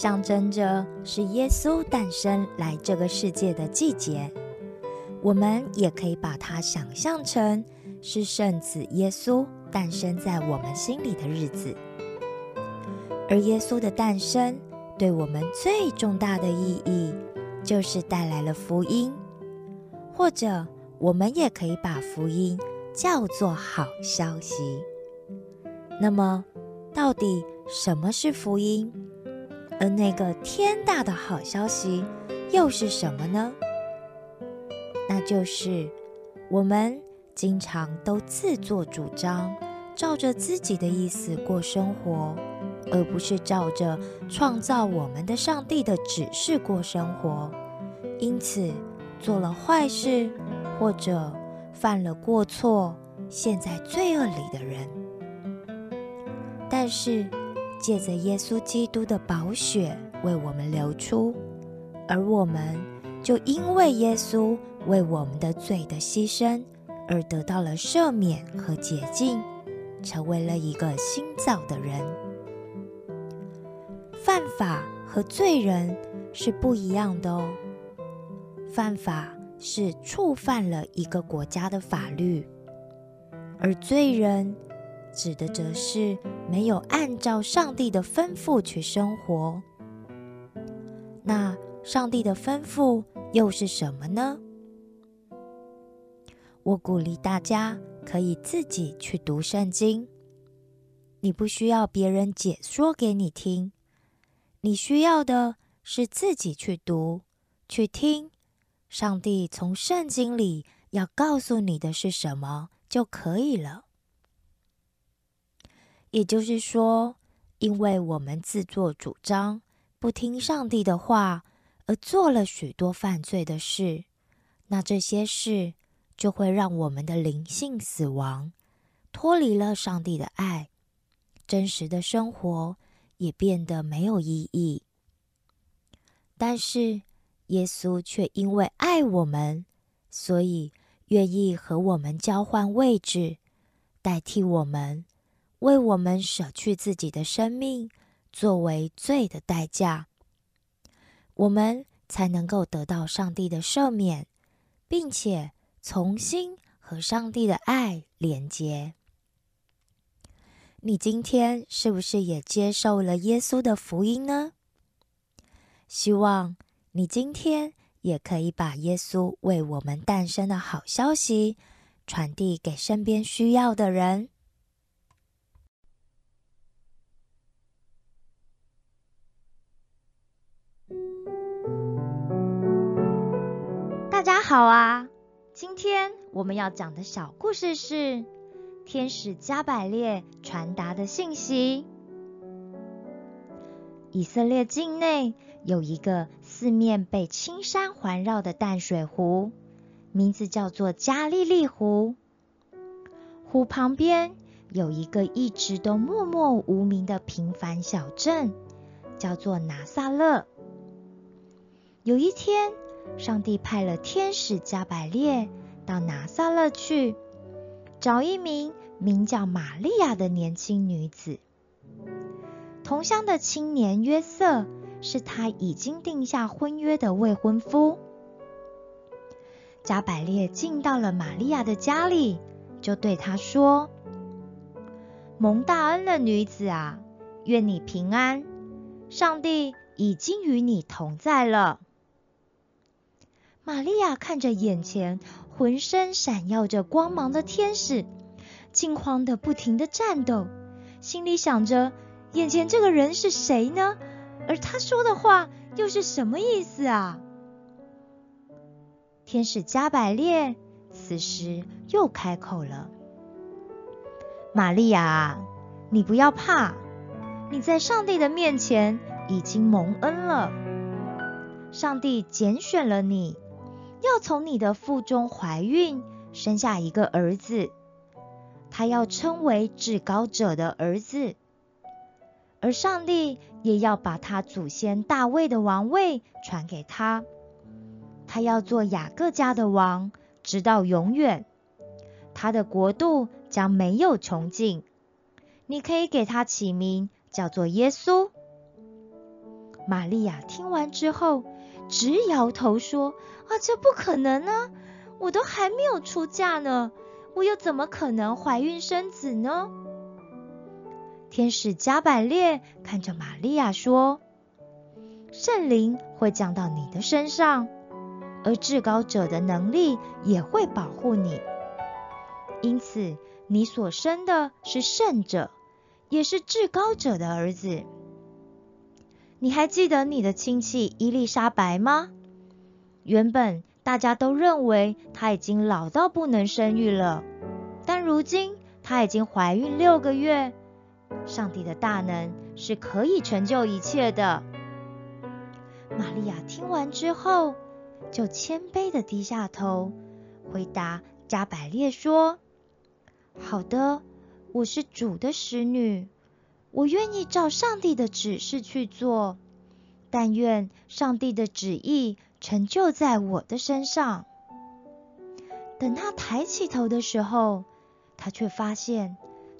象征着是耶稣诞生来这个世界的季节，我们也可以把它想象成是圣子耶稣诞生在我们心里的日子。而耶稣的诞生对我们最重大的意义，就是带来了福音，或者我们也可以把福音叫做好消息。那么，到底？什么是福音？而那个天大的好消息又是什么呢？那就是我们经常都自作主张，照着自己的意思过生活，而不是照着创造我们的上帝的指示过生活。因此，做了坏事或者犯了过错，陷在罪恶里的人。但是。借着耶稣基督的宝血为我们流出，而我们就因为耶稣为我们的罪的牺牲而得到了赦免和洁净，成为了一个新造的人。犯法和罪人是不一样的哦。犯法是触犯了一个国家的法律，而罪人。指的则是没有按照上帝的吩咐去生活。那上帝的吩咐又是什么呢？我鼓励大家可以自己去读圣经，你不需要别人解说给你听，你需要的是自己去读、去听，上帝从圣经里要告诉你的是什么就可以了。也就是说，因为我们自作主张，不听上帝的话，而做了许多犯罪的事，那这些事就会让我们的灵性死亡，脱离了上帝的爱，真实的生活也变得没有意义。但是耶稣却因为爱我们，所以愿意和我们交换位置，代替我们。为我们舍去自己的生命，作为罪的代价，我们才能够得到上帝的赦免，并且重新和上帝的爱连接。你今天是不是也接受了耶稣的福音呢？希望你今天也可以把耶稣为我们诞生的好消息传递给身边需要的人。好啊！今天我们要讲的小故事是天使加百列传达的信息。以色列境内有一个四面被青山环绕的淡水湖，名字叫做加利利湖。湖旁边有一个一直都默默无名的平凡小镇，叫做拿撒勒。有一天。上帝派了天使加百列到拿撒勒去，找一名名叫玛利亚的年轻女子。同乡的青年约瑟是他已经定下婚约的未婚夫。加百列进到了玛利亚的家里，就对她说：“蒙大恩的女子啊，愿你平安，上帝已经与你同在了。”玛利亚看着眼前浑身闪耀着光芒的天使，惊慌的不停的颤抖，心里想着：眼前这个人是谁呢？而他说的话又是什么意思啊？天使加百列此时又开口了：“玛利亚，你不要怕，你在上帝的面前已经蒙恩了，上帝拣选了你。”要从你的腹中怀孕，生下一个儿子，他要称为至高者的儿子，而上帝也要把他祖先大卫的王位传给他，他要做雅各家的王，直到永远，他的国度将没有穷尽。你可以给他起名叫做耶稣。玛利亚听完之后，直摇头说：“啊，这不可能啊！我都还没有出嫁呢，我又怎么可能怀孕生子呢？”天使加百列看着玛利亚说：“圣灵会降到你的身上，而至高者的能力也会保护你。因此，你所生的是圣者，也是至高者的儿子。”你还记得你的亲戚伊丽莎白吗？原本大家都认为她已经老到不能生育了，但如今她已经怀孕六个月。上帝的大能是可以成就一切的。玛利亚听完之后，就谦卑的低下头，回答加百列说：“好的，我是主的使女。”我愿意照上帝的指示去做，但愿上帝的旨意成就在我的身上。等他抬起头的时候，他却发现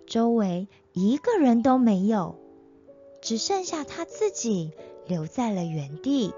周围一个人都没有，只剩下他自己留在了原地。